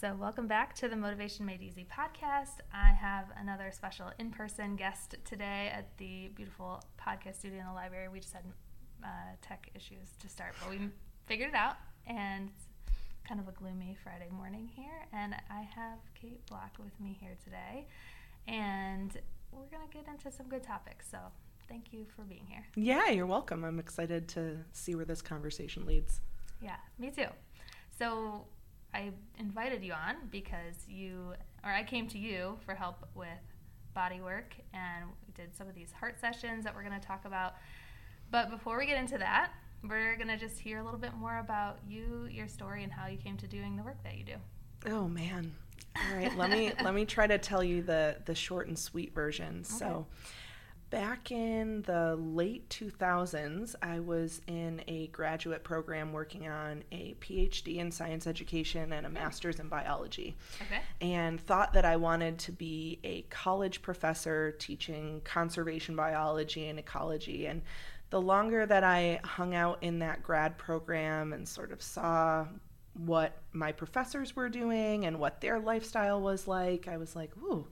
So, welcome back to the Motivation Made Easy podcast. I have another special in person guest today at the beautiful podcast studio in the library. We just had uh, tech issues to start, but we figured it out. And it's kind of a gloomy Friday morning here. And I have Kate Block with me here today. And we're going to get into some good topics. So, thank you for being here. Yeah, you're welcome. I'm excited to see where this conversation leads. Yeah, me too. So, I invited you on because you, or I came to you for help with body work, and we did some of these heart sessions that we're going to talk about. But before we get into that, we're going to just hear a little bit more about you, your story, and how you came to doing the work that you do. Oh man. All right, let me let me try to tell you the the short and sweet version. Okay. So back in the late 2000s, I was in a graduate program working on a PhD in science education and a hmm. master's in biology. Okay. And thought that I wanted to be a college professor teaching conservation biology and ecology. And the longer that I hung out in that grad program and sort of saw what my professors were doing and what their lifestyle was like, I was like, ooh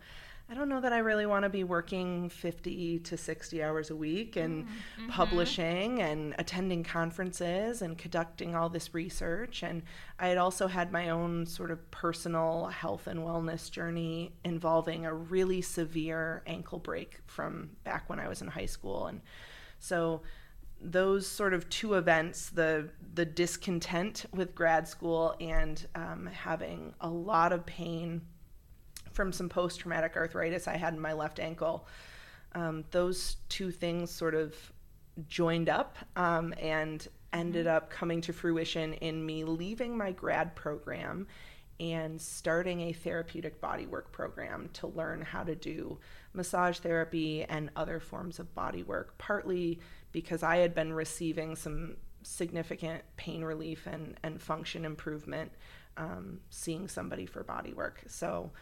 I don't know that I really want to be working 50 to 60 hours a week and mm-hmm. publishing and attending conferences and conducting all this research. And I had also had my own sort of personal health and wellness journey involving a really severe ankle break from back when I was in high school. And so those sort of two events the the discontent with grad school and um, having a lot of pain from some post traumatic arthritis I had in my left ankle. Um, those two things sort of joined up um, and ended mm-hmm. up coming to fruition in me leaving my grad program and starting a therapeutic bodywork program to learn how to do massage therapy and other forms of body work, partly because I had been receiving some significant pain relief and, and function improvement um, seeing somebody for body work. So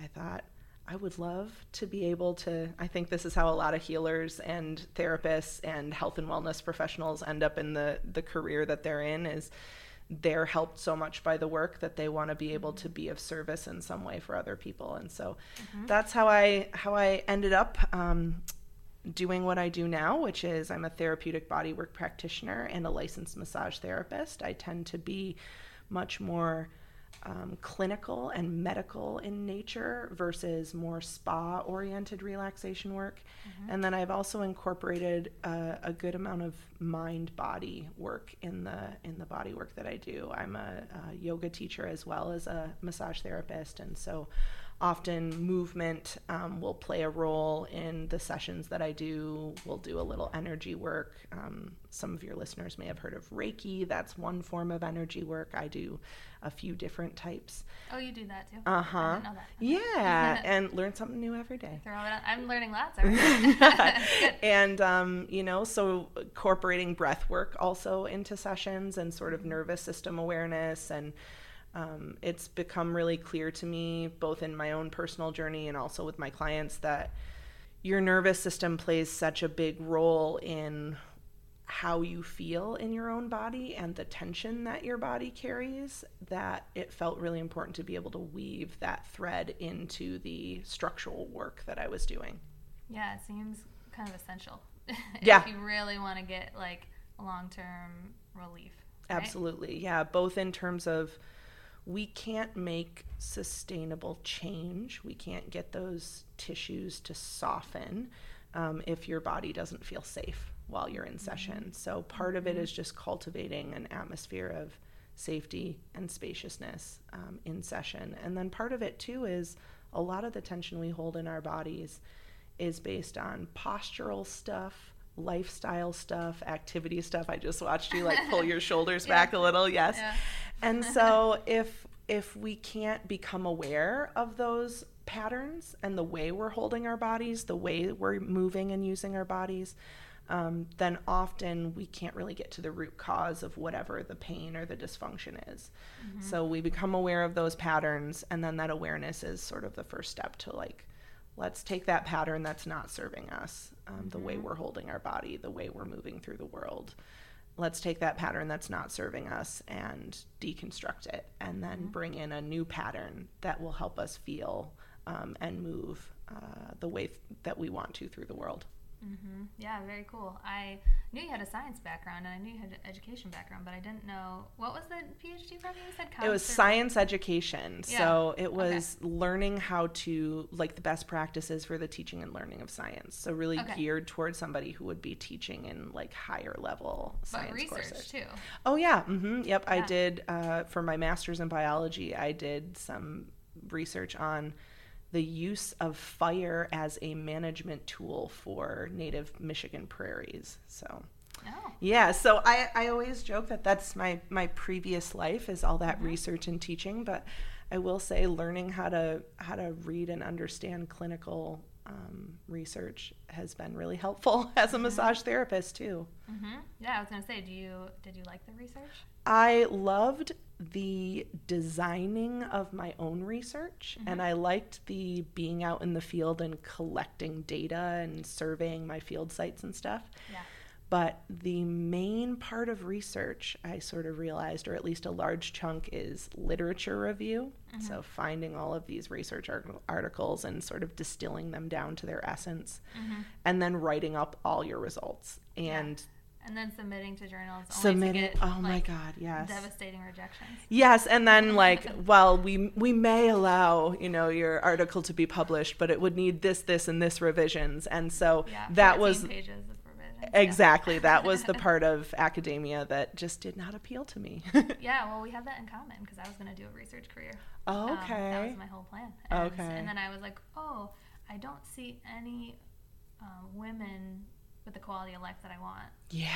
I thought, I would love to be able to. I think this is how a lot of healers and therapists and health and wellness professionals end up in the the career that they're in is they're helped so much by the work that they want to be able to be of service in some way for other people and so mm-hmm. that's how i how i ended up um, doing what i do now which is i'm a therapeutic bodywork practitioner and a licensed massage therapist i tend to be much more um, clinical and medical in nature versus more spa oriented relaxation work. Mm-hmm. And then I've also incorporated a, a good amount of mind body work in the in the body work that I do. I'm a, a yoga teacher as well as a massage therapist, and so often movement um, will play a role in the sessions that I do. We'll do a little energy work. Um, some of your listeners may have heard of Reiki. That's one form of energy work. I do a few different types. Oh, you do that too? Uh huh. Yeah, and learn something new every day. I'm learning lots. Every day. and, um, you know, so incorporating breath work also into sessions and sort of nervous system awareness and um, it's become really clear to me, both in my own personal journey and also with my clients, that your nervous system plays such a big role in how you feel in your own body and the tension that your body carries that it felt really important to be able to weave that thread into the structural work that I was doing. Yeah, it seems kind of essential. Yeah. if you really want to get like long-term relief. Right? Absolutely. Yeah, both in terms of we can't make sustainable change. We can't get those tissues to soften um, if your body doesn't feel safe while you're in session. Mm-hmm. So, part of it mm-hmm. just cultivating an atmosphere of safety and spaciousness um, in session. And then part of it, too, is a lot of the tension we hold in our bodies is based on postural stuff lifestyle stuff, activity stuff. I just watched you like pull your shoulders yeah. back a little. Yes. Yeah. and so if if we can't become aware of those patterns and the way we're holding our bodies, the way we're moving and using our bodies, um, then often we can't really get to the root cause of whatever the pain or the dysfunction is. Mm-hmm. So we become aware of those patterns, and then that awareness is sort of the first step to like let's take that pattern that's not serving us, um, mm-hmm. the way mm-hmm. we're holding our body, the way we're moving through the world. let's take that pattern that's not serving us and deconstruct it and then Mm-hmm. bring in a new pattern that will help us feel um, and move uh, the way th- that we want to through the world. Hmm Yeah, very cool. I knew you had a science background and I knew you had an education background, but I didn't know what was the PhD program you said. it was science education Yeah. so it was learning how to like the best practices for the teaching and learning of science so really Okay. geared towards somebody who would be teaching in like higher level but science research courses too. oh yeah hmm yep i did uh, for my master's in biology i did some research on the use of fire as a management tool for native michigan prairies so Oh, yeah, so I, I always joke that that's my, my previous life is all Mm-hmm. that research and teaching, but I will say learning how to how to read and understand clinical um, research has been really helpful as a Mm-hmm. massage therapist too. hmm yeah. I was gonna say, do you did you like the research? I loved the designing of my own research Mm-hmm. and I liked the being out in the field and collecting data and surveying my field sites and stuff. Yeah. But the main part of research, I sort of realized, or at least a large chunk, is literature review. Mm-hmm. So finding all of these research articles and sort of distilling them down to their essence, hmm and then writing up all your results and And then submitting to journals. Only submitting. To get, oh my like, God, yes. Devastating rejections. Yes, and then like, well, we we may allow you know your article to be published, but it would need this, this, and this revisions, and so Yeah. that was pages of revisions. exactly that was the part of academia that just did not appeal to me. Yeah, well, we have that in common because I was going to do a research career. Oh, Um, that was my whole plan. And, Okay. And then I was like, oh, I don't see any um, women with the quality of life that I want. yeah,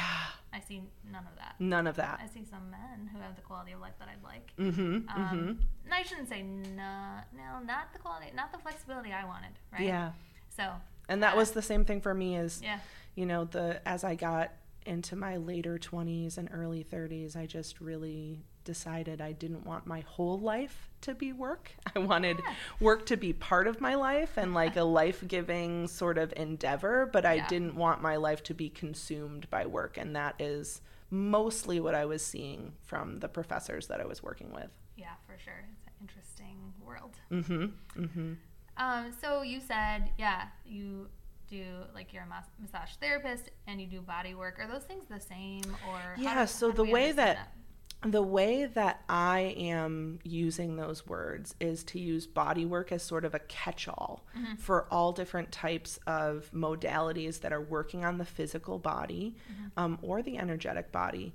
I see none of that. none of that. I see some men who have the quality of life that I'd like. Mm-hmm. Um, mm-hmm. and I shouldn't say no, no, not the quality, not the flexibility I wanted, right? Yeah, So, and that uh, was the same thing for me. As yeah, you know, the as I got into my later twenties and early thirties, I just really decided I didn't want my whole life to be work. I wanted Yeah. work to be part of my life and like a life giving sort of endeavor, but I Yeah. didn't want my life to be consumed by work. And that is mostly what I was seeing from the professors that I was working with. yeah, for sure. It's an interesting world. Mm-hmm. Mm-hmm. Um, so you said, yeah, you do like you're a mas- massage therapist and you do body work. Are those things the same or? Yeah, so the way understand that- The way that I am using those words is to use body work as sort of a catch all Mm-hmm. for all different types of modalities that are working on the physical body Mm-hmm. um, or the energetic body,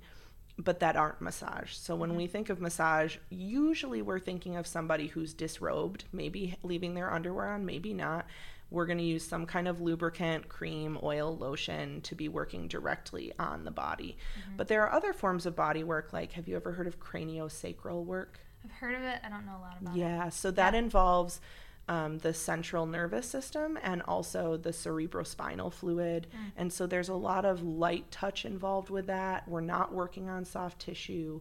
but that aren't massage. So when Mm-hmm. we think of massage, usually we're thinking of somebody who's disrobed, maybe leaving their underwear on, maybe not. We're going to use some kind of lubricant, cream, oil, lotion to be working directly on the body. Mm-hmm. But there are other forms of body work, like have you ever heard of craniosacral work? I've heard of it. I don't know a lot about it. Yeah, so that Yeah. involves um, the central nervous system and also the cerebrospinal fluid. Mm. And so there's a lot of light touch involved with that. We're not working on soft tissue.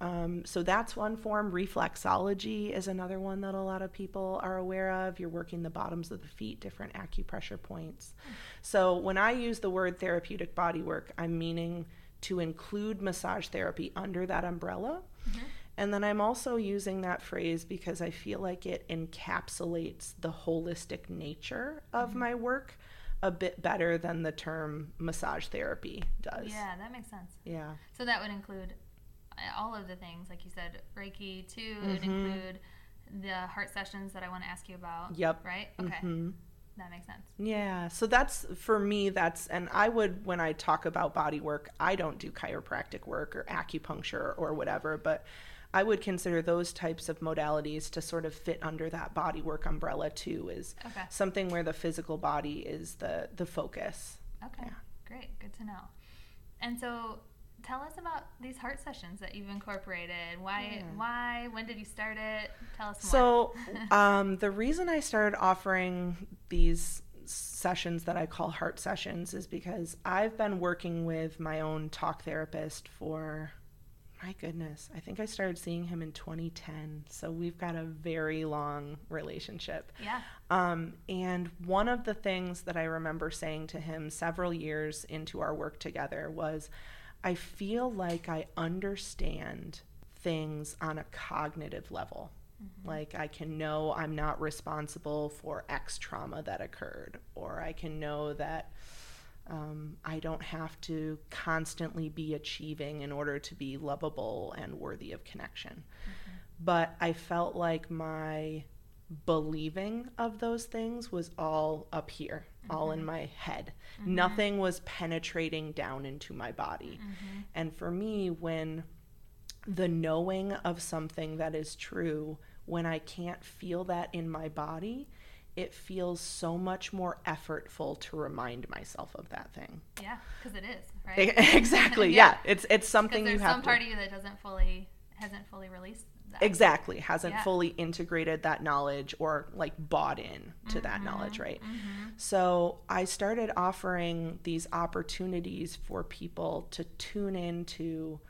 Hmm. Um, so that's one form. Reflexology is another one that a lot of people are aware of. You're working the bottoms of the feet, different acupressure points. Hmm. So when I use the word therapeutic body work, I'm meaning to include massage therapy under that umbrella. Mhm. And then I'm also using that phrase because I feel like it encapsulates the holistic nature of Mm-hmm. my work a bit better than the term massage therapy does. Yeah, that makes sense. Yeah. So that would include uh, all of the things, like you said, Reiki too. It would include the heart sessions that I want to ask you about. Yep. Right. Okay. Mhm. That makes sense. Yeah. So that's for me, that's, and I would, when I talk about body work, I don't do chiropractic work or acupuncture or whatever, but I would consider those types of modalities to sort of fit under that body work umbrella too, is Okay. something where the physical body is the, the focus. Okay. Yeah. Great. Good to know. And so, tell us about these heart sessions that you've incorporated. Why? Yeah. Why? When did you start it? Tell us more. So, um, the reason I started offering these sessions that I call heart sessions is because I've been working with my own talk therapist for, my goodness, I think I started seeing him in 2010. So we've got a very long relationship. yeah. Um, and one of the things that I remember saying to him several years into our work together was, I feel like I understand things on a cognitive level. Mm-hmm. Like I can know I'm not responsible for X trauma that occurred, or I can know that um, I don't have to constantly be achieving in order to be lovable and worthy of connection. Mm-hmm. But I felt like my believing of those things was all up here, mm-hmm. all in my head. Mm-hmm. Nothing was penetrating down into my body. Mm-hmm. And for me, when the knowing of something that is true, when I can't feel that in my body, it feels so much more effortful to remind myself of that thing. Yeah, because it is, right? exactly. yeah. yeah. it's it's something you have. Some part of you that doesn't fully hasn't fully released that. Exactly. Hasn't yeah. fully integrated that knowledge or like bought in to mm-hmm. that knowledge, right? Mm-hmm. So I started offering these opportunities for people to tune into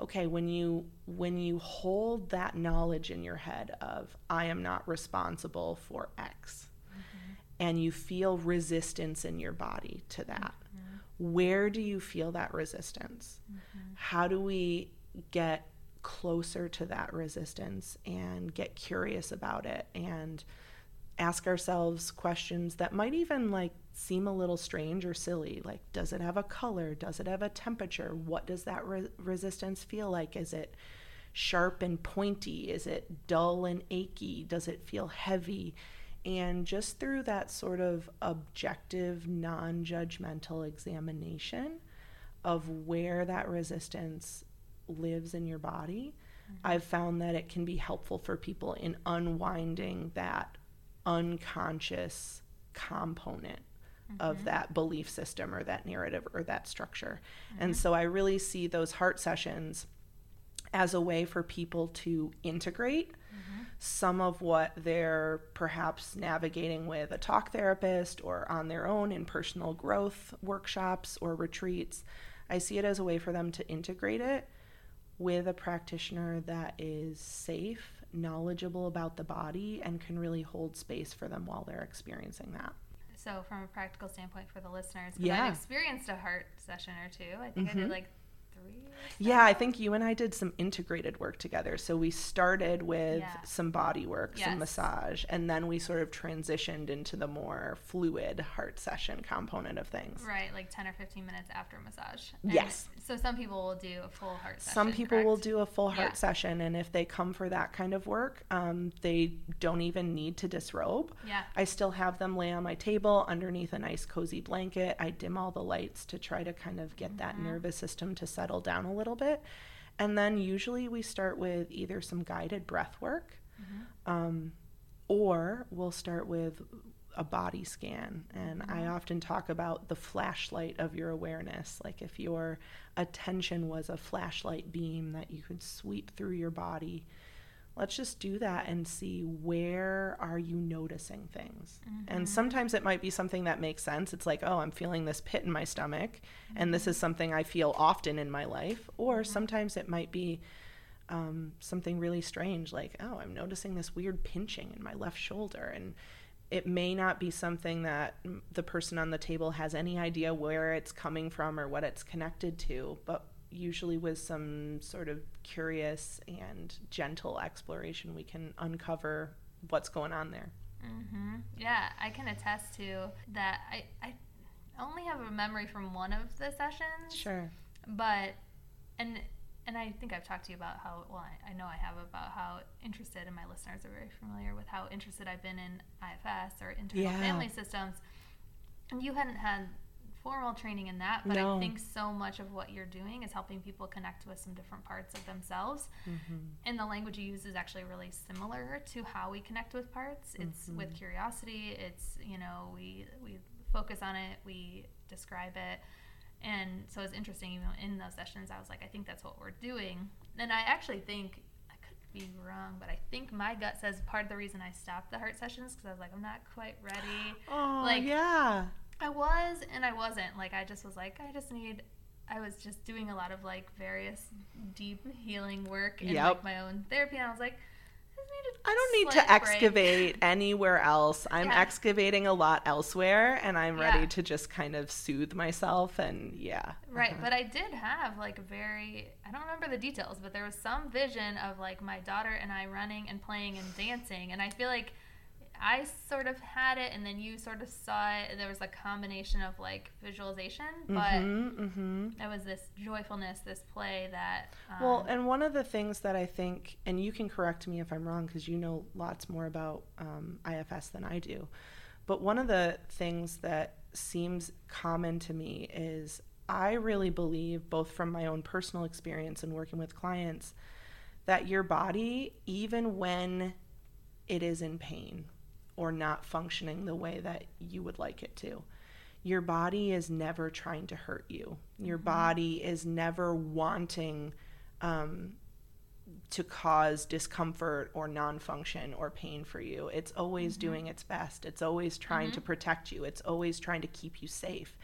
okay, when you when you hold that knowledge in your head of I am not responsible for X mm-hmm. and you feel resistance in your body to that. Mm-hmm. Where do you feel that resistance? Mm-hmm. How do we get closer to that resistance and get curious about it and ask ourselves questions that might even like seem a little strange or silly like does it have a color? Does it have a temperature? What does that re- resistance feel like? Is it sharp and pointy? Is it dull and achy? Does it feel heavy? And just through that sort of objective non-judgmental examination of where that resistance lives in your body, mm-hmm. I've found that it can be helpful for people in unwinding that unconscious component mm-hmm. of that belief system or that narrative or that structure. Mm-hmm. And so I really see those heart sessions as a way for people to integrate mm-hmm. some of what they're perhaps navigating with a talk therapist or on their own in personal growth workshops or retreats. I see it as a way for them to integrate it with a practitioner that is safe, knowledgeable about the body, and can really hold space for them while they're experiencing that. So, from a practical standpoint for the listeners, yeah. I've experienced a heart session or two. I think mm-hmm. I did like three. Yeah, I think you and I did some integrated work together. So we started with yeah. some body work, yes. some massage, and then we sort of transitioned into the more fluid heart session component of things. Right, like 10 or 15 minutes after massage. And yes. So some people will do a full heart session. Some people correct? will do a full heart yeah. session, and if they come for that kind of work, um, they don't even need to disrobe. Yeah. I still have them lay on my table underneath a nice cozy blanket. I dim all the lights to try to kind of get mm-hmm. that nervous system to settle settle down a little bit. And then usually we start with either some guided breath work mm-hmm. um, or we'll start with a body scan. And mm-hmm. I often talk about the flashlight of your awareness. Like if your attention was a flashlight beam that you could sweep through your body let's just do that and see where are you noticing things mm-hmm. and sometimes it might be something that makes sense it's like oh i'm feeling this pit in my stomach mm-hmm. and this is mm-hmm. something i feel often in my life or mm-hmm. sometimes it might be um, something really strange like oh i'm noticing this weird pinching in my left shoulder and it may not be something that the person on the table has any idea where it's coming from or what it's connected to but usually with some sort of curious and gentle exploration, we can uncover what's going on there. Mm-hmm. Yeah, I can attest to that. I, I only have a memory from one of the sessions. Sure. But, and and I think I've talked to you about how, well, I, I know I have about how interested, and my listeners are very familiar with how interested I've been in IFS or internal yeah. family systems. And you hadn't had formal training in that, but no. I think so much of what you're doing is helping people connect with some different parts of themselves. Mm-hmm. And the language you use is actually really similar to how we connect with parts. It's mm-hmm. with curiosity. It's you know we we focus on it, we describe it, and so it's interesting. Even in those sessions, I was like, I think that's what we're doing, and I actually think I could be wrong, but I think my gut says part of the reason I stopped the heart sessions because I was like, I'm not quite ready. Oh, like, yeah. I was and I wasn't. Like I just was like, I just need I was just doing a lot of like various deep healing work and yep. like my own therapy and I was like, I, I don't need to break. excavate anywhere else. I'm Yeah. excavating a lot elsewhere and I'm Yeah. ready to just kind of soothe myself and yeah. Right, uh-huh. but I did have like very I don't remember the details, but there was some vision of like my daughter and I running and playing and dancing and I feel like I sort of had it and then you sort of saw it. There was a combination of like visualization, but Mhm, mhm. there was this joyfulness, this play that um, Well, and one of the things that I think, and you can correct me if I'm wrong because you know lots more about um, IFS than I do, but one of the things that seems common to me is I really believe, both from my own personal experience and working with clients, that your body, even when it is in pain or not functioning the way that you would like it to, your body is never trying to hurt you. Your mm-hmm. body is never wanting um, to cause discomfort or non function or pain for you. It's always mm-hmm. doing its best. It's always trying to mm-hmm. protect you. It's always trying to keep you safe.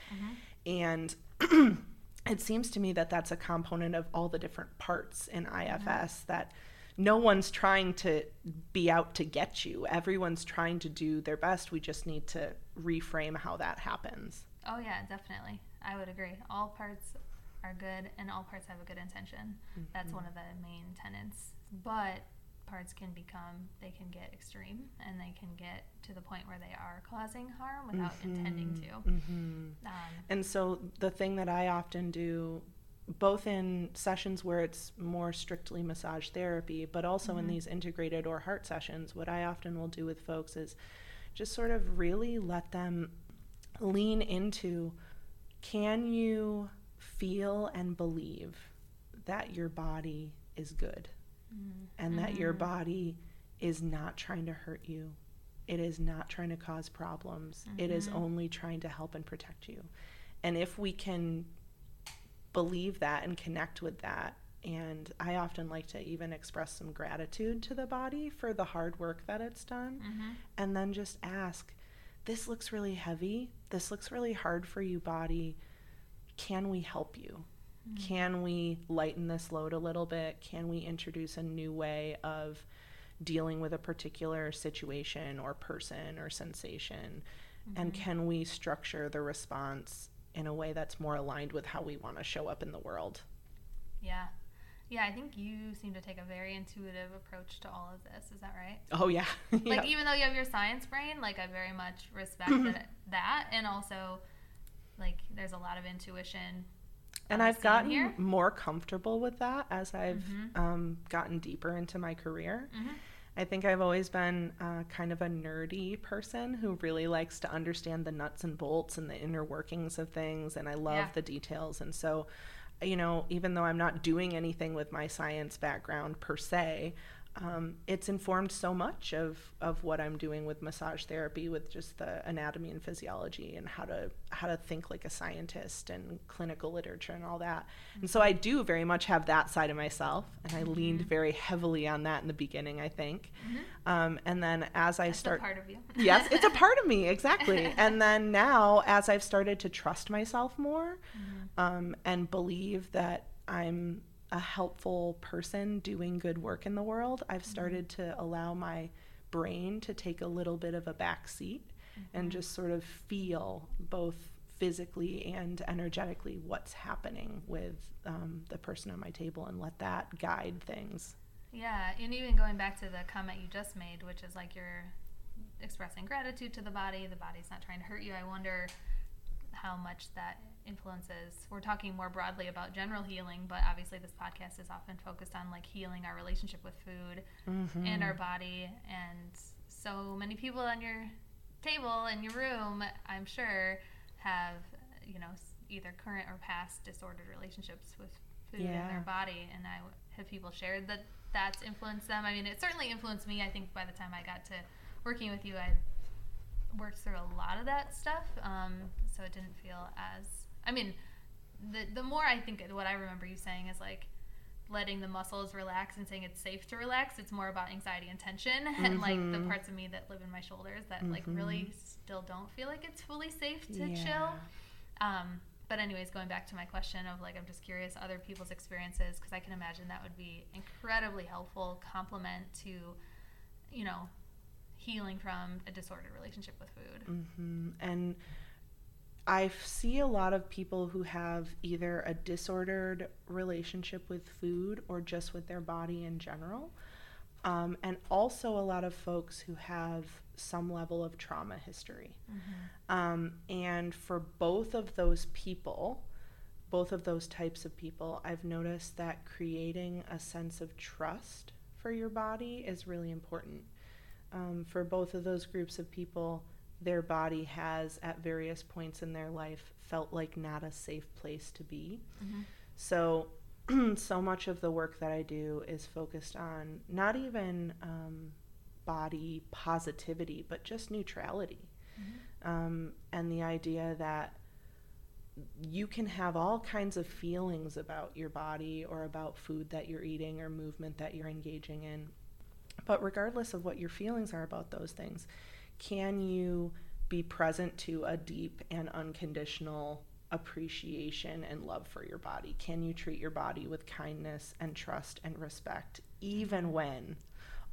And it seems to me that that's a component of all the different parts in IFS that no one's trying to be out to get you. Everyone's trying to do their best. We just need to reframe how that happens. Oh yeah, definitely. I would agree. All parts are good and all parts have a good intention. That's one of the main tenets. But parts can become they can get extreme and they can get to the point where they are causing harm without intending to. Mm-hmm. Um, And so the thing that I often do, both in sessions where it's more strictly massage therapy, but also in mm-hmm. these integrated or heart sessions, what I often will do with folks is just sort of really let them lean into can you feel and believe that your body is good mm-hmm. and that your mm-hmm. body is not trying to hurt you. It is not trying to cause problems. It is only trying to help and protect you. And if we can believe that and connect with that, and I often like to even express some gratitude to the body for the hard work that it's done, mm-hmm. and then just ask, This looks really heavy. This looks really hard for you, body. Can we help you? Mm-hmm. Can we lighten this load a little bit? Can we introduce a new way of dealing with a particular situation or person or sensation? And mm-hmm. can we structure the response in a way that's more aligned with how we want to show up in the world? yeah. Yeah, I think you seem to take a very intuitive approach to all of this. Is that right? Oh, yeah. Like Yeah. even though you have your science brain, like I very much respect that, that and also like there's a lot of intuition and uh, I've gotten here. more comfortable with that as I've Mhm. um, gotten deeper into my career. Mhm. I think I've always been uh, kind of a nerdy person who really likes to understand the nuts and bolts and the inner workings of things, and I love Yeah. the details. And so, you know, even though I'm not doing anything with my science background per se, um, it's informed so much of, of what I'm doing with massage therapy, with just the anatomy and physiology, and how to how to think like a scientist, and clinical literature, and all that. And so I do very much have that side of myself, and I leaned very heavily on that in the beginning, I think. Um, and then as I That's start, a part of you. yes, it's a part of me exactly. And then now, as I've started to trust myself more, um, and believe that I'm a helpful person doing good work in the world, I've started to allow my brain to take a little bit of a back seat and just sort of feel both physically and energetically what's happening with um, the person on my table and let that guide things. Yeah, and even going back to the comment you just made, which is like you're expressing gratitude to the body, the body's not trying to hurt you. I wonder how much that influences. We're talking more broadly about general healing, but obviously this podcast is often focused on like healing our relationship with food and our body. And so many people on your table in your room, I'm sure, have you know either current or past disordered relationships with food in Yeah. their body. And I have people shared that that's influenced them. I mean, it certainly influenced me. I think by the time I got to working with you, I worked through a lot of that stuff, um, so it didn't feel as. I mean, the the more I think what I remember you saying is like letting the muscles relax and saying it's safe to relax. It's more about anxiety and tension, and like the Mhm. parts of me that live in my shoulders that like really still don't feel like it's fully safe to Yeah. chill. Um, but anyways, going back to my question of like, I'm just curious other people's experiences because I can imagine that would be incredibly helpful complement to you know, healing from a disordered relationship with food. hmm And I see a lot of people who have either a disordered relationship with food or just with their body in general. Um, and also a lot of folks who have some level of trauma history. Um, and for both of those people, both of those types of people, I've noticed that creating a sense of trust for your body is really important. Um, for both of those groups of people, their body has, at various points in their life, felt like not a safe place to be. Mhm. So, so much of the work that I do is focused on not even um, body positivity, but just neutrality. Um, and the idea that you can have all kinds of feelings about your body or about food that you're eating or movement that you're engaging in. But regardless of what your feelings are about those things, can you be present to a deep and unconditional appreciation and love for your body? Can you treat your body with kindness and trust and respect, even when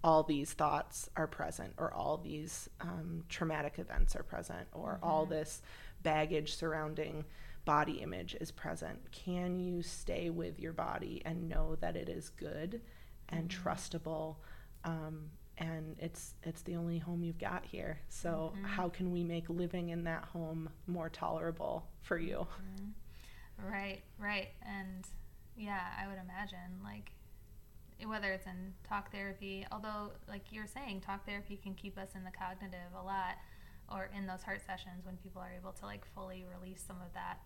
all these thoughts are present, or all these um, traumatic events are present, or all this baggage surrounding body image is present? Can you stay with your body and know that it is good and trustable? Um, and it's it's the only home you've got here. So how can we make living in that home more tolerable for you? Right, right. And yeah, I would imagine like whether it's in talk therapy, although like you're saying, talk therapy can keep us in the cognitive a lot or in those heart sessions when people are able to like fully release some of that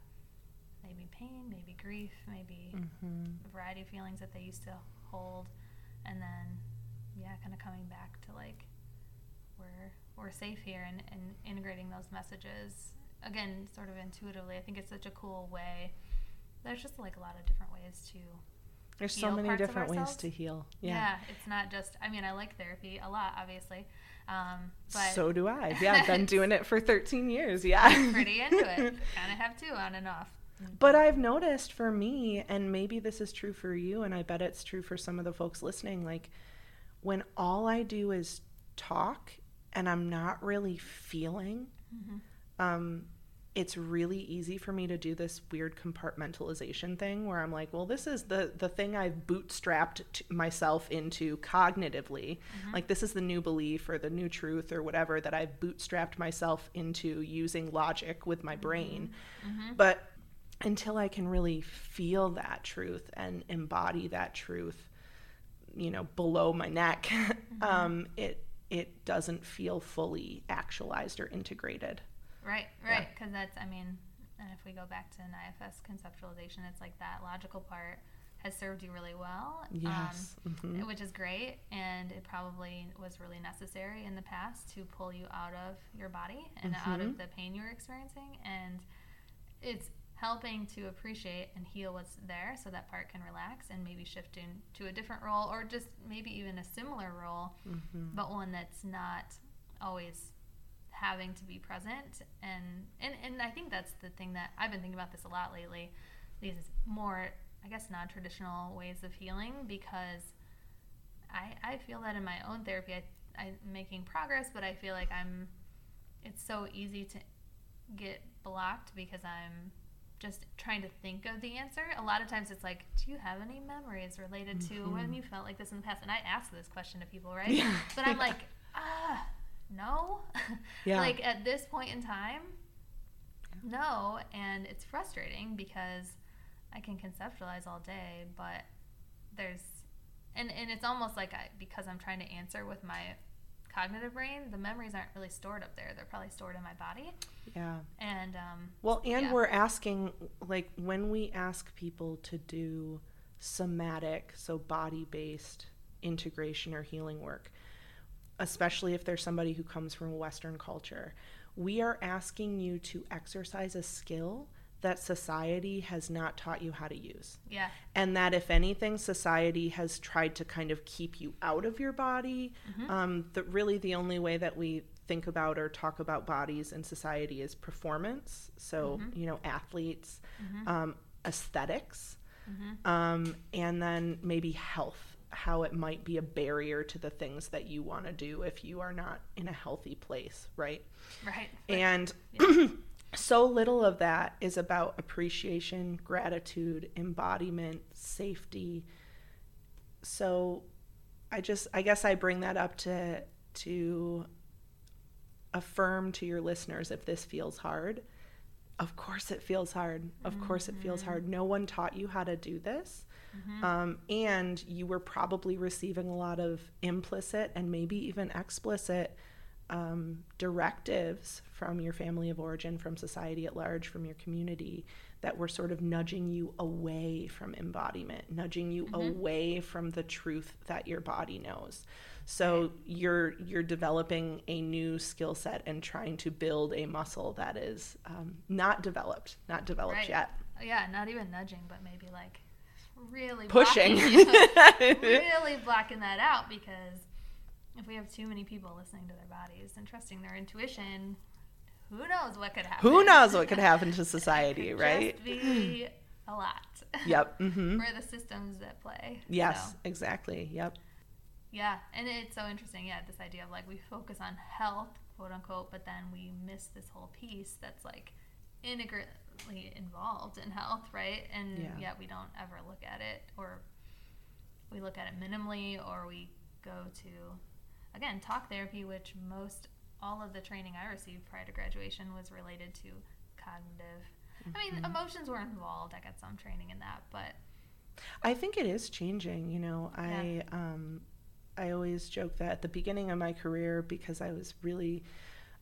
maybe pain, maybe grief, maybe Mm-hmm. a variety of feelings that they used to hold and then yeah, kind of coming back to like we're we're safe here and, and integrating those messages again sort of intuitively. I think it's such a cool way. There's just like a lot of different ways to There's so many different ways to heal. yeah. Yeah. it's not just I mean, I like therapy a lot, obviously. Um, but so do I. Yeah, I've been doing it for 13 years. Yeah. pretty into it. Kind of have two on and off. But I've noticed for me, and maybe this is true for you, and I bet it's true for some of the folks listening, like when all I do is talk and I'm not really feeling, Mm-hmm. um, it's really easy for me to do this weird compartmentalization thing where I'm like, well, this is the the thing I've bootstrapped t- myself into cognitively. Like this is the new belief or the new truth or whatever that I've bootstrapped myself into using logic with my brain. But until I can really feel that truth and embody that truth, you know, below my neck, um, it it doesn't feel fully actualized or integrated. Right, right. Because that's, I mean, and if we go back to an IFS conceptualization, it's like that logical part has served you really well. Yes. Um, Mhm. which is great. And it probably was really necessary in the past to pull you out of your body and out of Mhm. the pain you were experiencing. And it's helping to appreciate and heal what's there so that part can relax and maybe shift into a different role or just maybe even a similar role Mhm. but one that's not always having to be present and, and and I think that's the thing that I've been thinking about this a lot lately these more I guess non-traditional ways of healing because I I feel that in my own therapy I, I'm making progress but I feel like I'm it's so easy to get blocked because I'm just trying to think of the answer. A lot of times it's like, do you have any memories related to when you felt like this in the past? And I ask this question to people, right? Yeah. But I'm like, ah, no. Yeah. like at this point in time, no. And it's frustrating because I can conceptualize all day, but there's, and, and it's almost like I, because I'm trying to answer with my cognitive brain, the memories aren't really stored up there. They're probably stored in my body. Yeah. And, um, Well, and Yeah. we're asking, like, when we ask people to do somatic, so body based integration or healing work, especially if there's somebody who comes from a Western culture, we are asking you to exercise a skill that society has not taught you how to use. yeah. And that, if anything, society has tried to kind of keep you out of your body. Um, the, really, the only way that we think about or talk about bodies in society is performance. So, you know, athletes, um, aesthetics, um, and then maybe health how it might be a barrier to the things that you want to do if you are not in a healthy place, right? Right. And so little of that is about appreciation, gratitude, embodiment, safety. So I just I guess I bring that up to to affirm to your listeners if this feels hard. Of course it feels hard. Of mm-hmm. course it feels mm-hmm. hard. No one taught you how to do this. Mm-hmm. Um, and you were probably receiving a lot of implicit and maybe even explicit um, directives from your family of origin, from society at large, from your community that were sort of nudging you away from embodiment, nudging you mm-hmm. away from the truth that your body knows. So you're you're developing a new skill set and trying to build a muscle that is um, not developed, not developed right. yet. Yeah, not even nudging, but maybe like really pushing, blocking, really blocking that out because if we have too many people listening to their bodies and trusting their intuition, who knows what could happen? Who knows what could happen to society, right? Just be a lot. Yep. Mm-hmm. For the systems that play. Yes, so. exactly. Yep. Yeah, and it's so interesting. Yeah, this idea of like we focus on health, quote unquote, but then we miss this whole piece that's like integrally involved in health, right? And yeah. yet we don't ever look at it, or we look at it minimally, or we go to again talk therapy, which most all of the training I received prior to graduation was related to cognitive. Mm-hmm. I mean, mm-hmm. emotions were involved. I got some training in that, but I think it is changing. You know, I yeah. um, I always joke that at the beginning of my career, because I was really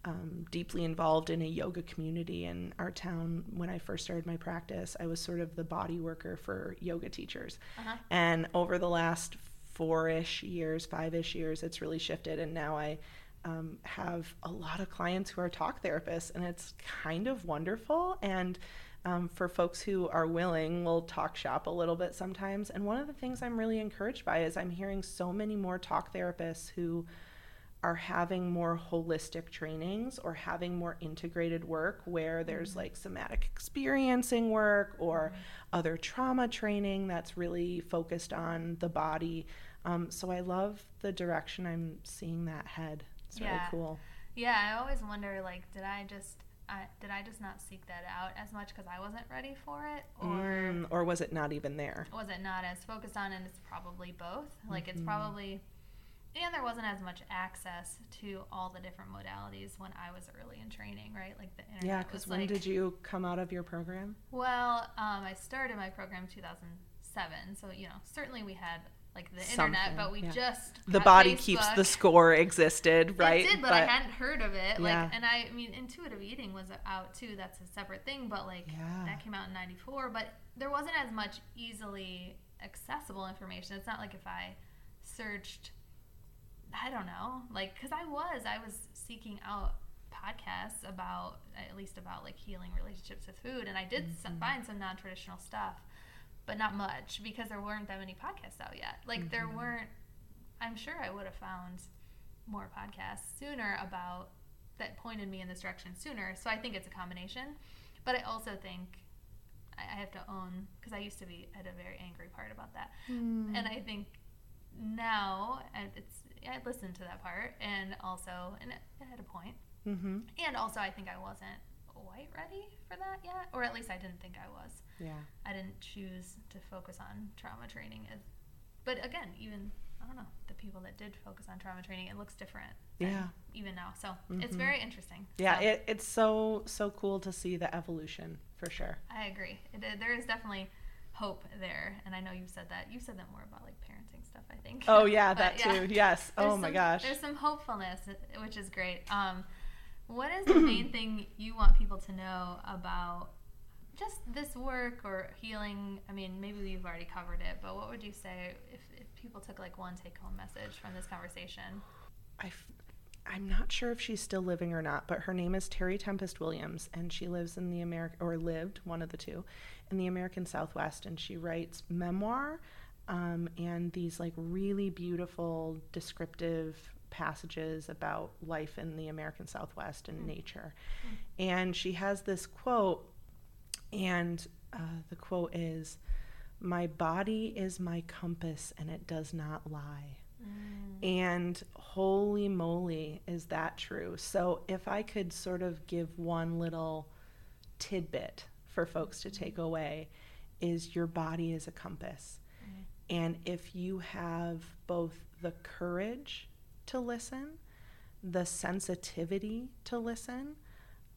um, deeply involved in a yoga community in our town when I first started my practice, I was sort of the body worker for yoga teachers. Uh-huh. And over the last four ish years, five ish years, it's really shifted. And now I um, have a lot of clients who are talk therapists, and it's kind of wonderful. And um, for folks who are willing, we'll talk shop a little bit sometimes. And one of the things I'm really encouraged by is I'm hearing so many more talk therapists who are having more holistic trainings or having more integrated work where there's mm-hmm. like somatic experiencing work or mm-hmm. other trauma training that's really focused on the body. Um, so I love the direction I'm seeing that head. It's yeah. really cool. Yeah, I always wonder like, did I just I, did I just not seek that out as much because I wasn't ready for it, or mm, or was it not even there? Was it not as focused on? And it's probably both. Like mm-hmm. it's probably, and there wasn't as much access to all the different modalities when I was early in training, right? Like the internet. Yeah, because when like, did you come out of your program? Well, um, I started my program 2007, so you know certainly we had like the Something, internet, but we yeah. just the body Facebook. keeps the score existed, right? It did, but, but I hadn't heard of it. Yeah. Like, and I, I mean, intuitive eating was out too. That's a separate thing, but like yeah. that came out in '94. But there wasn't as much easily accessible information. It's not like if I searched, I don't know, like because I was, I was seeking out podcasts about at least about like healing relationships with food, and I did mm-hmm. some, find some non-traditional stuff but not much because there weren't that many podcasts out yet. Like mm-hmm. there weren't. I'm sure I would have found more podcasts sooner about that pointed me in this direction sooner. So I think it's a combination, but I also think I have to own because I used to be at a very angry part about that, mm. and I think now it's I listened to that part and also and it, had a point. Mm-hmm. and also I think I wasn't quite ready for that yet, or at least I didn't think I was. Yeah. I didn't choose to focus on trauma training. As, but again, even I don't know the people that did focus on trauma training, it looks different. Yeah. Even now, so mm-hmm. it's very interesting. Yeah, so, it, it's so so cool to see the evolution for sure. I agree. It, there is definitely hope there, and I know you've said that. You've said that more about like parenting stuff, I think. Oh yeah, that yeah. too. Yes. oh some, my gosh. There's some hopefulness, which is great. Um, what is the main thing you want people to know about just this work or healing? I mean, maybe we've already covered it, but what would you say if, if people took like one take home message from this conversation? I I'm not sure if she's still living or not, but her name is Terry Tempest Williams, and she lives in the America or lived one of the two in the American Southwest, and she writes memoir um, and these like really beautiful descriptive passages about life in the American Southwest and mm. nature. Mm. And she has this quote, and uh, the quote is My body is my compass and it does not lie. Mm. And holy moly, is that true? So, if I could sort of give one little tidbit for folks to take away, is your body is a compass. And if you have both the courage to listen, the sensitivity to listen,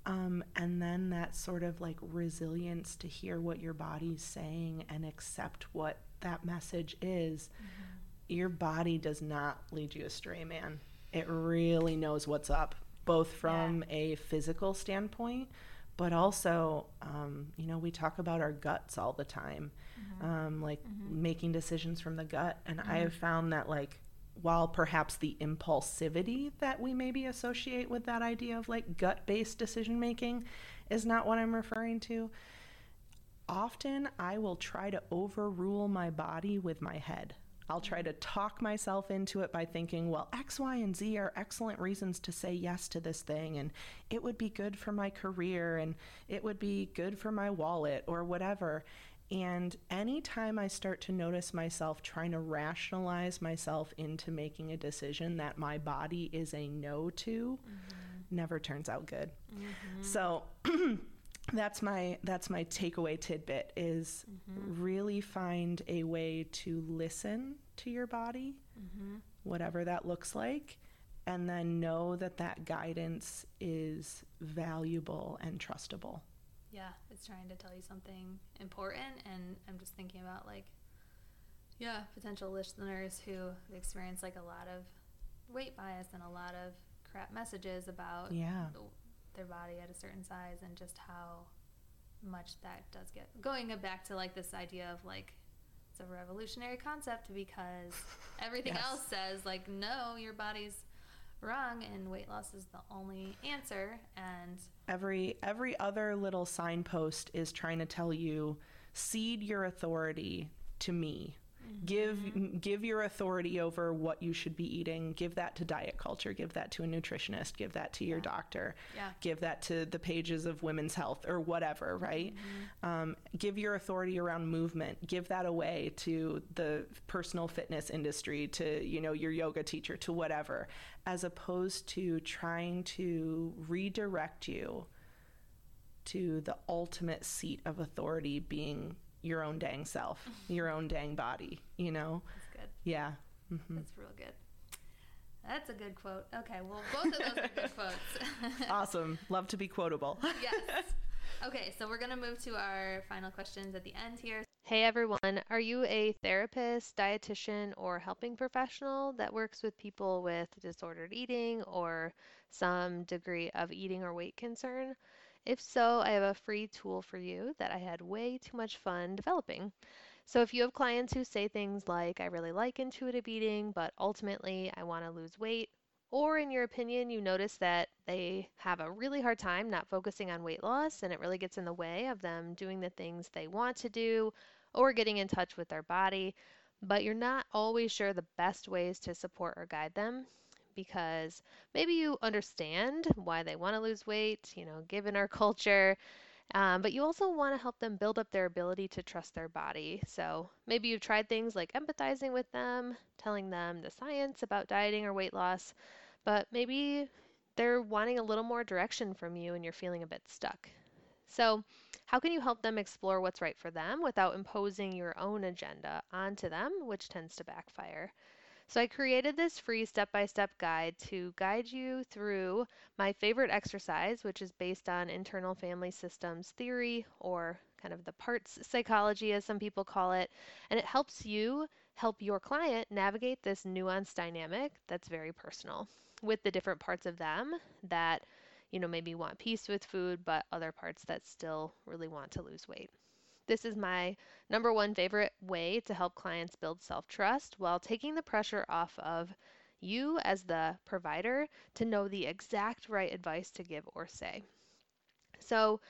um, and then that sort of like resilience to hear what your body's saying and accept what that message is, your body does not lead you astray, man. It really knows what's up, both from a physical standpoint, but also, um, you know, we talk about our guts all the time, um, like making decisions from the gut. And I have found that, like, while perhaps the impulsivity that we maybe associate with that idea of like gut based decision making is not what I'm referring to, often I will try to overrule my body with my head. I'll try to talk myself into it by thinking, well, X, Y, and Z are excellent reasons to say yes to this thing, and it would be good for my career, and it would be good for my wallet, or whatever. And anytime I start to notice myself trying to rationalize myself into making a decision that my body is a no to, mm-hmm. never turns out good. Mm-hmm. So that's my that's my takeaway tidbit is mm-hmm. really find a way to listen to your body, whatever that looks like, and then know that that guidance is valuable and trustable. Yeah, it's trying to tell you something important, and I'm just thinking about like, yeah, potential listeners who experience like a lot of weight bias and a lot of crap messages about Yeah. the- their body at a certain size, and just how much that does get going back to like this idea of like it's a revolutionary concept because everything Yes. else says like no, your body's wrong, and weight loss is the only answer, and Every every other little signpost is trying to tell you cede your authority to me. Give give your authority over what you should be eating. Give that to diet culture. Give that to a nutritionist. Give that to your Yeah. doctor. yeah. Give that to the pages of Women's Health or whatever, right? Um, give your authority around movement. Give that away to the personal fitness industry, to you know your yoga teacher, to whatever, as opposed to trying to redirect you to the ultimate seat of authority being your own dang self, your own dang body. You know? That's good. Yeah. hmm That's real good. That's a good quote. Okay, well, both of those are good quotes. Awesome. Love to be quotable. yes. Okay, so we're going to move to our final questions at the end here. Hey everyone, are you a therapist, dietitian, or helping professional that works with people with disordered eating or some degree of eating or weight concern? If so, I have a free tool for you that I had way too much fun developing. So if you have clients who say things like, I really like intuitive eating, but ultimately I want to lose weight, or in your opinion, you notice that they have a really hard time not focusing on weight loss and it really gets in the way of them doing the things they want to do or getting in touch with their body, but you're not always sure the best ways to support or guide them because maybe you understand why they want to lose weight, you know, given our culture, um, but you also want to help them build up their ability to trust their body. So maybe you've tried things like empathizing with them, telling them the science about dieting or weight loss, but maybe they're wanting a little more direction from you and you're feeling a bit stuck. So, how can you help them explore what's right for them without imposing your own agenda onto them, which tends to backfire? So, I created this free step by step guide to guide you through my favorite exercise, which is based on internal family systems theory or kind of the parts psychology, as some people call it. And it helps you help your client navigate this nuanced dynamic that's very personal with the different parts of them that you know, maybe want peace with food, but other parts that still really want to lose weight. This is my number one favorite way to help clients build self trust while taking the pressure off of you as the provider to know the exact right advice to give or say. So,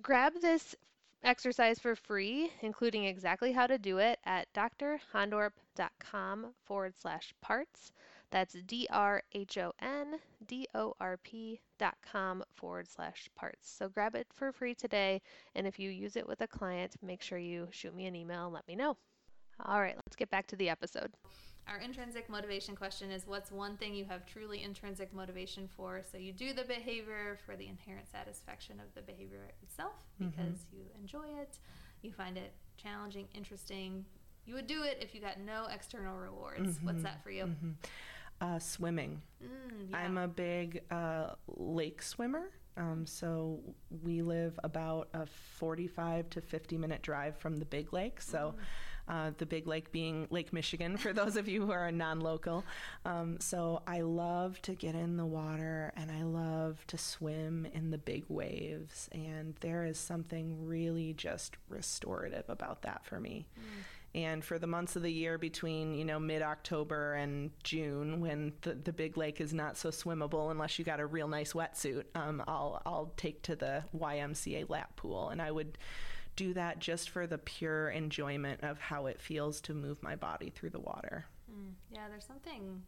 grab this exercise for free, including exactly how to do it at drhondorp.com forward slash parts. That's D R H O N D O R P dot com forward slash parts. So grab it for free today. And if you use it with a client, make sure you shoot me an email and let me know. All right, let's get back to the episode. Our intrinsic motivation question is what's one thing you have truly intrinsic motivation for? So you do the behavior for the inherent satisfaction of the behavior itself Mm-hmm. because you enjoy it, you find it challenging, interesting. You would do it if you got no external rewards. What's that for you? Uh, swimming. Mm, yeah. I'm a big uh, lake swimmer. Um, so we live about a 45 to 50 minute drive from the big lake. So uh, the big lake being Lake Michigan for those of you who are non local. Um, so I love to get in the water and I love to swim in the big waves. And there is something really just restorative about that for me. And for the months of the year between, you know, mid October and June, when the, the big lake is not so swimmable unless you got a real nice wetsuit, um, I'll, I'll take to the YMCA lap pool. And I would do that just for the pure enjoyment of how it feels to move my body through the water. Mm, yeah, there's something.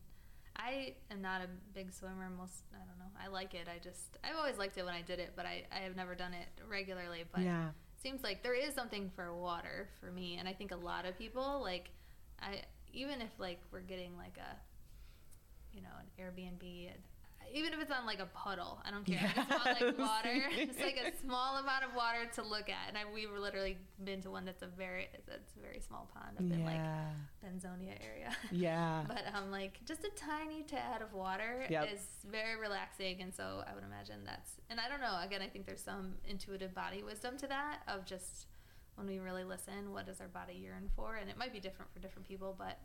I am not a big swimmer. Most I don't know. I like it. I just I've always liked it when I did it, but I, I have never done it regularly. But Yeah. Seems like there is something for water for me, and I think a lot of people like I even if like we're getting like a you know an Airbnb. Even if it's on like a puddle, I don't care. I just want like water. It's like a small amount of water to look at, and I, we've literally been to one that's a very it's a, very small pond up in like Benzonia area. Yeah. But um, like just a tiny tad of water Yep. is very relaxing, and so I would imagine that's. And I don't know. Again, I think there's some intuitive body wisdom to that of just when we really listen, what does our body yearn for? And it might be different for different people, but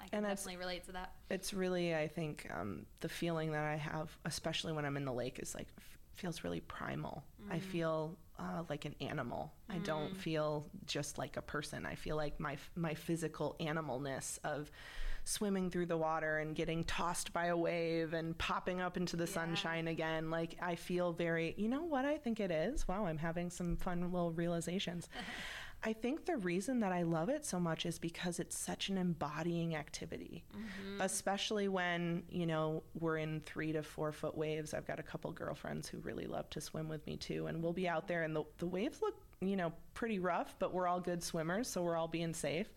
I can And definitely relate to that. It's really, I think, um, the feeling that I have, especially when I'm in the lake, is like f- feels really primal. I feel uh, like an animal. I don't feel just like a person. I feel like my f- my physical animalness of swimming through the water and getting tossed by a wave and popping up into the Yeah. sunshine again. Like I feel very. You know what I think it is? Wow, I'm having some fun little realizations. I think the reason that I love it so much is because it's such an embodying activity, mm-hmm. especially when, you know, we're in three to four foot waves. I've got a couple girlfriends who really love to swim with me too. And we'll be out there and the, the waves look, you know, pretty rough, but we're all good swimmers. So we're all being safe.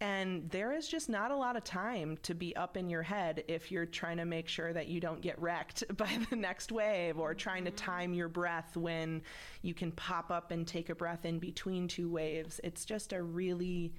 And there is just not a lot of time to be up in your head if you're trying to make sure that you don't get wrecked by the next wave or trying to time your breath when you can pop up and take a breath in between two waves. It's just a really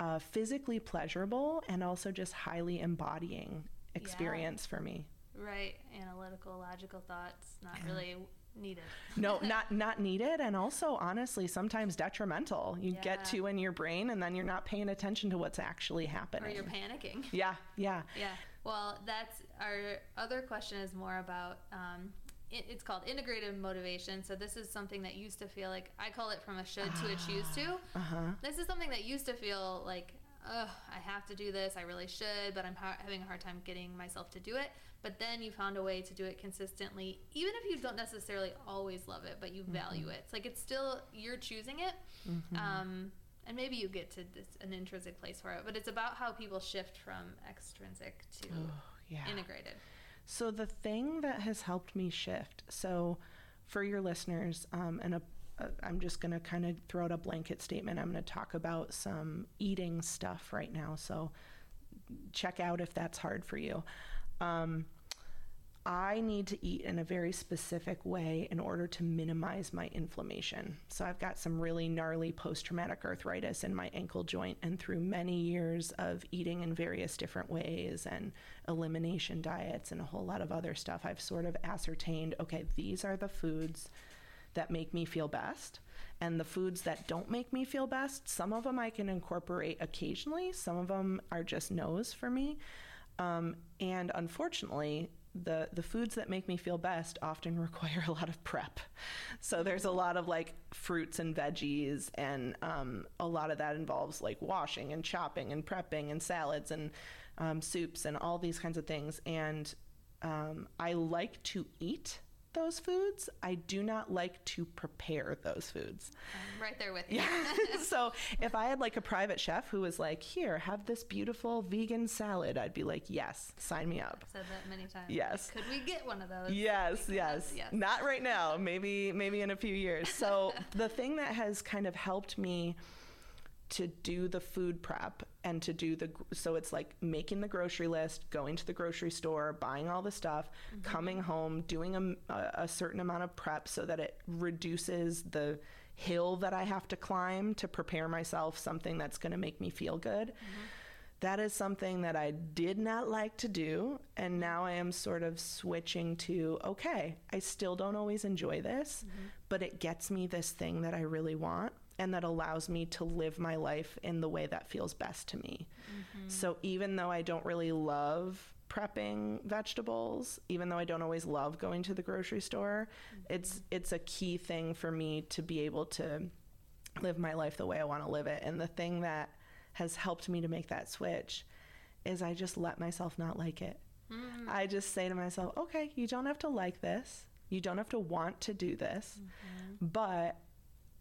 uh, physically pleasurable and also just highly embodying experience for me. Right, analytical, logical thoughts, not really needed. No, not not needed, and also honestly, sometimes detrimental. You Yeah. get two in your brain, and then you're not paying attention to what's actually happening. Or you're panicking. Yeah, yeah. Yeah. Well, that's our other question is more about. Um, it, it's called integrative motivation. So this is something that used to feel like I call it from a should to a choose to. Uh huh. This is something that used to feel like, oh, I have to do this. I really should, but I'm ha- having a hard time getting myself to do it. But then you found a way to do it consistently, even if you don't necessarily always love it, but you value it. It's like it's still you're choosing it. Um, and maybe you get to this, an intrinsic place for it, but it's about how people shift from extrinsic to Oh, yeah. integrated. So the thing that has helped me shift. So, for your listeners, um, and a, a, I'm just going to kind of throw out a blanket statement. I'm going to talk about some eating stuff right now. So, check out if that's hard for you. Um, I need to eat in a very specific way in order to minimize my inflammation. So I've got some really gnarly post traumatic arthritis in my ankle joint, and through many years of eating in various different ways and elimination diets and a whole lot of other stuff, I've sort of ascertained okay, these are the foods that make me feel best. And the foods that don't make me feel best, some of them I can incorporate occasionally, some of them are just no's for me. Um, and unfortunately, the, the foods that make me feel best often require a lot of prep. So there's a lot of like fruits and veggies, and um, a lot of that involves like washing and chopping and prepping and salads and um, soups and all these kinds of things. And um, I like to eat those foods. I do not like to prepare those foods. I'm right there with you. Yeah. so if I had like a private chef who was like, here, have this beautiful vegan salad, I'd be like, yes, sign me up. I've said that many times. Yes. Could we get one of those? Yes, yes. yes. Not right now. Maybe maybe in a few years. So the thing that has kind of helped me to do the food prep and to do the so it's like making the grocery list, going to the grocery store, buying all the stuff, mm-hmm. coming home, doing a, a certain amount of prep so that it reduces the hill that I have to climb to prepare myself something that's going to make me feel good. Mm-hmm. That is something that I did not like to do. And mm-hmm. now I am sort of switching to okay, I still don't always enjoy this, but it gets me this thing that I really want and that allows me to live my life in the way that feels best to me. Mm-hmm. So even though I don't really love prepping vegetables, even though I don't always love going to the grocery store, mm-hmm. it's it's a key thing for me to be able to live my life the way I want to live it. And the thing that has helped me to make that switch is I just let myself not like it. Mm. I just say to myself, okay, you don't have to like this. You don't have to want to do this. Mm-hmm. But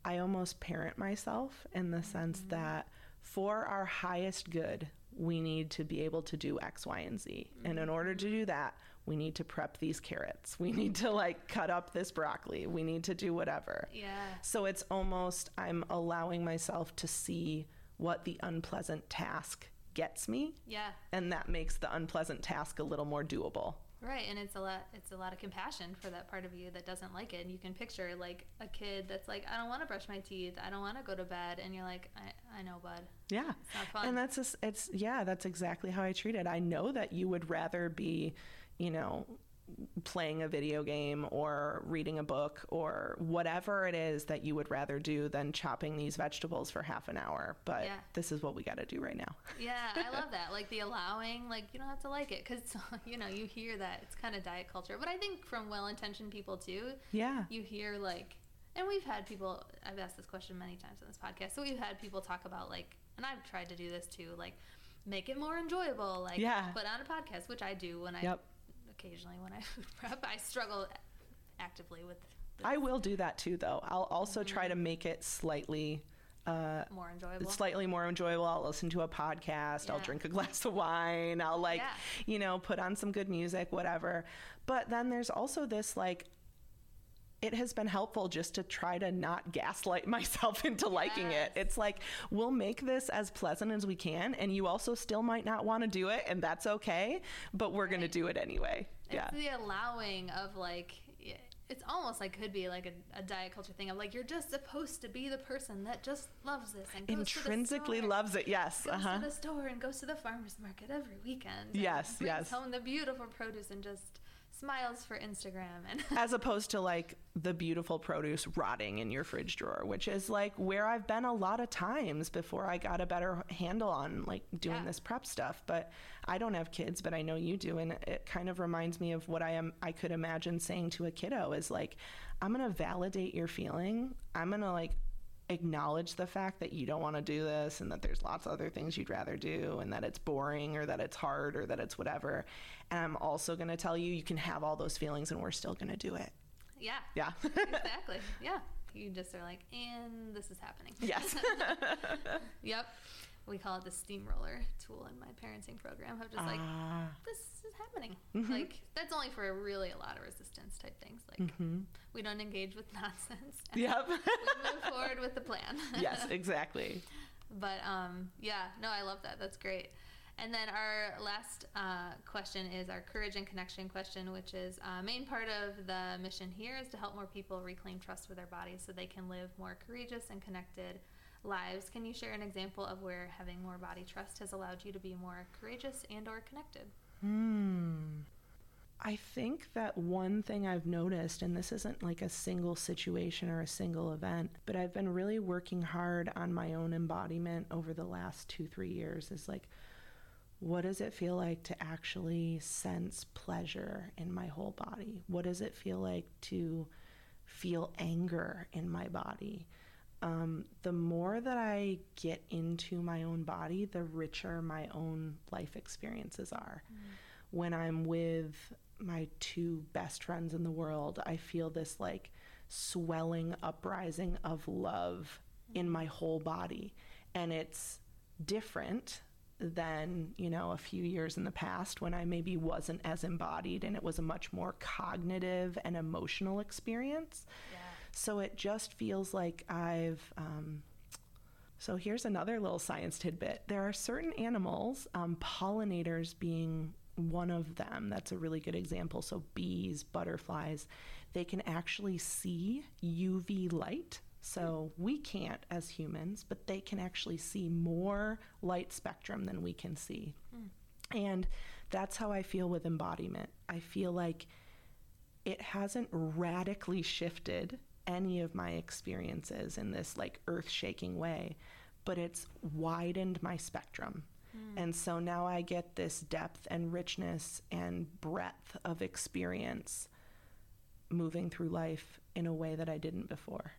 I almost parent myself in the sense mm. that for our highest good, we need to be able to do X, Y, and Z. And in mm-hmm. order to do that, we need to prep these carrots. We need to like cut up this broccoli. We need to do whatever. Yeah. So it's almost I'm allowing myself to see what the unpleasant task gets me, Yeah. and that makes the unpleasant task a little more doable. Right, and it's a lot. It's a lot of compassion for that part of you that doesn't like it, and you can picture like a kid that's like, I don't want to brush my teeth, I don't want to go to bed, and you're like, I, I know, bud. Yeah. It's not fun. And that's just, it's, yeah, that's exactly how I treat it. I know that you would rather be, you know, playing a video game or reading a book or whatever it is that you would rather do than chopping these vegetables for half an hour. But Yeah. this is what we got to do right now. Yeah, I love that. Like the allowing, like you don't have to like it because you know you hear that it's kind of diet culture. But I think from well-intentioned people too, Yeah. you hear like, and we've had people. I've asked this question many times on this podcast, so we've had people talk about like, and I've tried to do this too, like make it more enjoyable. Like Yeah. put on a podcast, which I do when I Yep. Occasionally when I food prep. I struggle actively with. the I will do that too, though. I'll also try to make it slightly. Uh, more enjoyable. slightly more enjoyable. I'll listen to a podcast. I'll drink a glass of wine. I'll like, Yeah. you know, put on some good music, whatever. But then there's also this like, it has been helpful just to try to not gaslight myself into liking it. It's like, we'll make this as pleasant as we can, and you also still might not want to do it, and that's okay, but we're going to do it anyway. yeah. The allowing of like it's almost like could be like a, a diet culture thing of like you're just supposed to be the person that just loves this and goes Intrinsically to the store, loves it. Yes. goes Uh huh. to the store and goes to the farmers market every weekend. Yes, yes. Home the beautiful produce and just smiles for Instagram and as opposed to like the beautiful produce rotting in your fridge drawer, which is like where I've been a lot of times before I got a better handle on like doing Yeah. this prep stuff. But I don't have kids, but I know you do, and it kind of reminds me of what I am. I could imagine saying to a kiddo is like, I'm gonna validate your feeling. I'm gonna like acknowledge the fact that you don't want to do this and that there's lots of other things you'd rather do and that it's boring or that it's hard or that it's whatever. And I'm also going to tell you you can have all those feelings and we're still going to do it. yeah, Yeah. exactly. Yeah, you just are like, and this is happening. yes. Yep. We call it the steamroller tool in my parenting program. I'm just like, Ah. this is happening. Mm-hmm. Like that's only for really a lot of resistance type things. Like we don't engage with nonsense. Mm-hmm. Yep. we move forward with the plan. yes, exactly. But um, yeah, no, I love that. That's great. And then our last uh, question is our courage and connection question, which is uh, main part of the mission here is to help more people reclaim trust with their bodies so they can live more courageous and connected lives. Can you share an example of where having more body trust has allowed you to be more courageous and or connected? Hmm. I think that one thing I've noticed, and this isn't like a single situation or a single event, but I've been really working hard on my own embodiment over the last two, three years is like, what does it feel like to actually sense pleasure in my whole body? What does it feel like to feel anger in my body? Um, the more that I get into my own body, the richer my own life experiences are. When I'm with my two best friends in the world, I feel this like swelling uprising of love in my whole body. And it's different than, you know, a few years in the past when I maybe wasn't as embodied and it was a much more cognitive and emotional experience. Yeah. So it just feels like I've. Um, so here's another little science tidbit. There are certain animals, um, pollinators being one of them. That's a really good example. So bees, butterflies, they can actually see UV light. So we can't as humans, but they can actually see more light spectrum than we can see. Mm. And that's how I feel with embodiment. I feel like it hasn't radically shifted any of my experiences in this like earth shaking way, but it's widened my spectrum. Mm. And so now I get this depth and richness and breadth of experience moving through life in a way that I didn't before.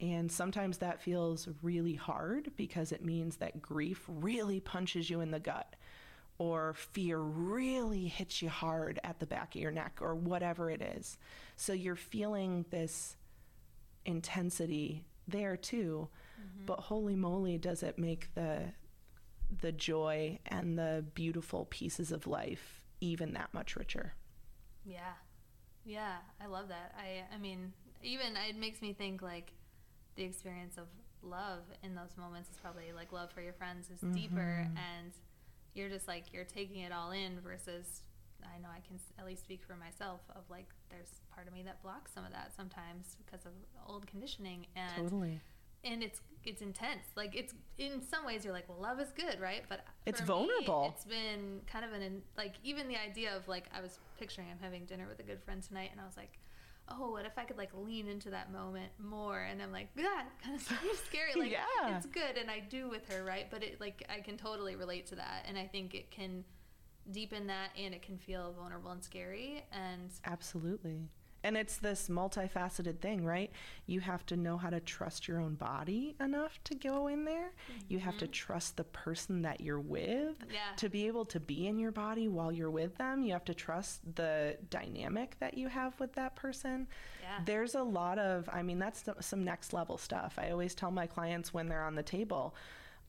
And sometimes that feels really hard because it means that grief really punches you in the gut or fear really hits you hard at the back of your neck or whatever it is. So you're feeling this intensity there too. Mm-hmm. But holy moly, does it make the the joy and the beautiful pieces of life even that much richer. Yeah. Yeah, I love that. I I mean, even it makes me think like the experience of love in those moments is probably like love for your friends is mm-hmm. deeper and you're just like you're taking it all in versus I know I can at least speak for myself of like there's part of me that blocks some of that sometimes because of old conditioning and totally. and it's it's intense. Like it's in some ways you're like well love is good right? But it's vulnerable me, it's been kind of an like even the idea of like i was picturing i'm having dinner with a good friend tonight and i was like oh what if i could like lean into that moment more? And i'm like yeah kind of scary like yeah. it's good and i do with her right? But it like i can totally relate to that and i think it can deepen that and it can feel vulnerable and scary and absolutely and it's this multifaceted thing, right? You have to know how to trust your own body enough to go in there. Mm-hmm. You have to mm-hmm. trust the person that you're with yeah. to be able to be in your body while you're with them. You have to trust the dynamic that you have with that person. Yeah. There's a lot of, I mean, that's some next level stuff. I always tell my clients when they're on the table,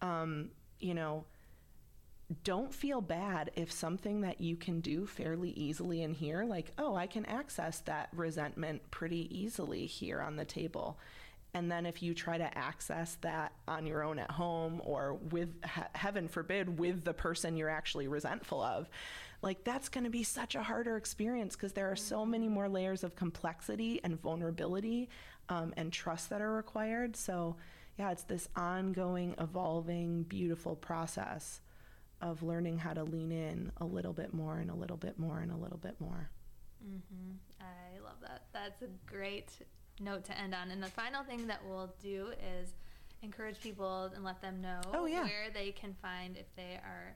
um, you know, don't feel bad if something that you can do fairly easily in here, like, oh, I can access that resentment pretty easily here on the table. And then if you try to access that on your own at home or with, heaven forbid, with the person you're actually resentful of, like that's going to be such a harder experience because there are so many more layers of complexity and vulnerability um, and trust that are required. So, yeah, it's this ongoing, evolving, beautiful process of learning how to lean in a little bit more and a little bit more and a little bit more. Mm-hmm. I love that. That's a great note to end on. And the final thing that we'll do is encourage people and let them know oh, yeah. where they can find if they are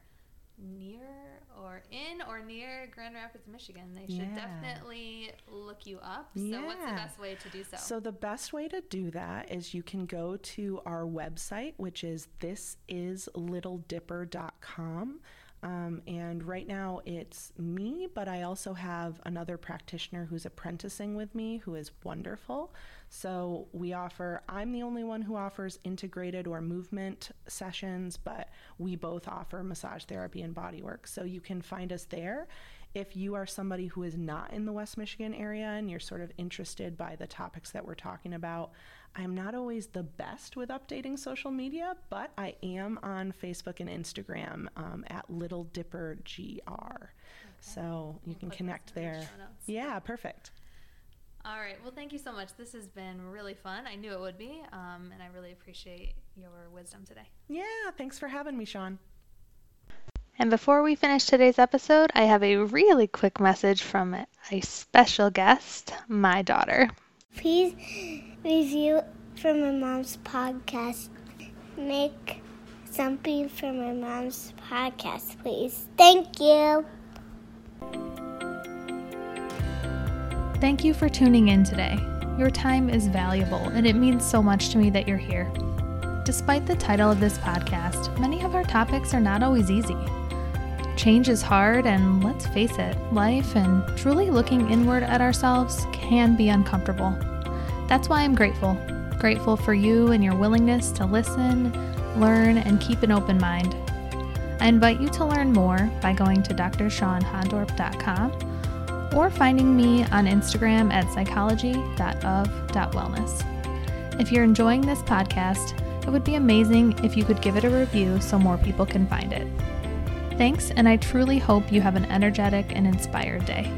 near or in or near Grand Rapids, Michigan. They should yeah. definitely look you up. So, yeah. what's the best way to do so? So, the best way to do that is you can go to our website, which is thisislittledipper.com. Um, and right now it's me, but I also have another practitioner who's apprenticing with me who is wonderful. So we offer, I'm the only one who offers integrated or movement sessions, but we both offer massage therapy and body work. So you can find us there. If you are somebody who is not in the West Michigan area and you're sort of interested by the topics that we're talking about, I'm not always the best with updating social media, but I am on Facebook and Instagram um, at Little Dipper GR. Okay. So you we'll can connect there. Yeah, perfect. All right. Well, thank you so much. This has been really fun. I knew it would be, um, and I really appreciate your wisdom today. Yeah, thanks for having me, Shawn. And before we finish today's episode, I have a really quick message from a special guest, my daughter. Please review for my mom's podcast. Make something for my mom's podcast, please. Thank you. Thank you for tuning in today. Your time is valuable, and it means so much to me that you're here. Despite the title of this podcast, many of our topics are not always easy. Change is hard, and let's face it, life and truly looking inward at ourselves can be uncomfortable. That's why I'm grateful. Grateful for you and your willingness to listen, learn, and keep an open mind. I invite you to learn more by going to drshawnhondorp.com or finding me on Instagram at psychology.of.wellness. If you're enjoying this podcast, it would be amazing if you could give it a review so more people can find it. Thanks, and I truly hope you have an energetic and inspired day.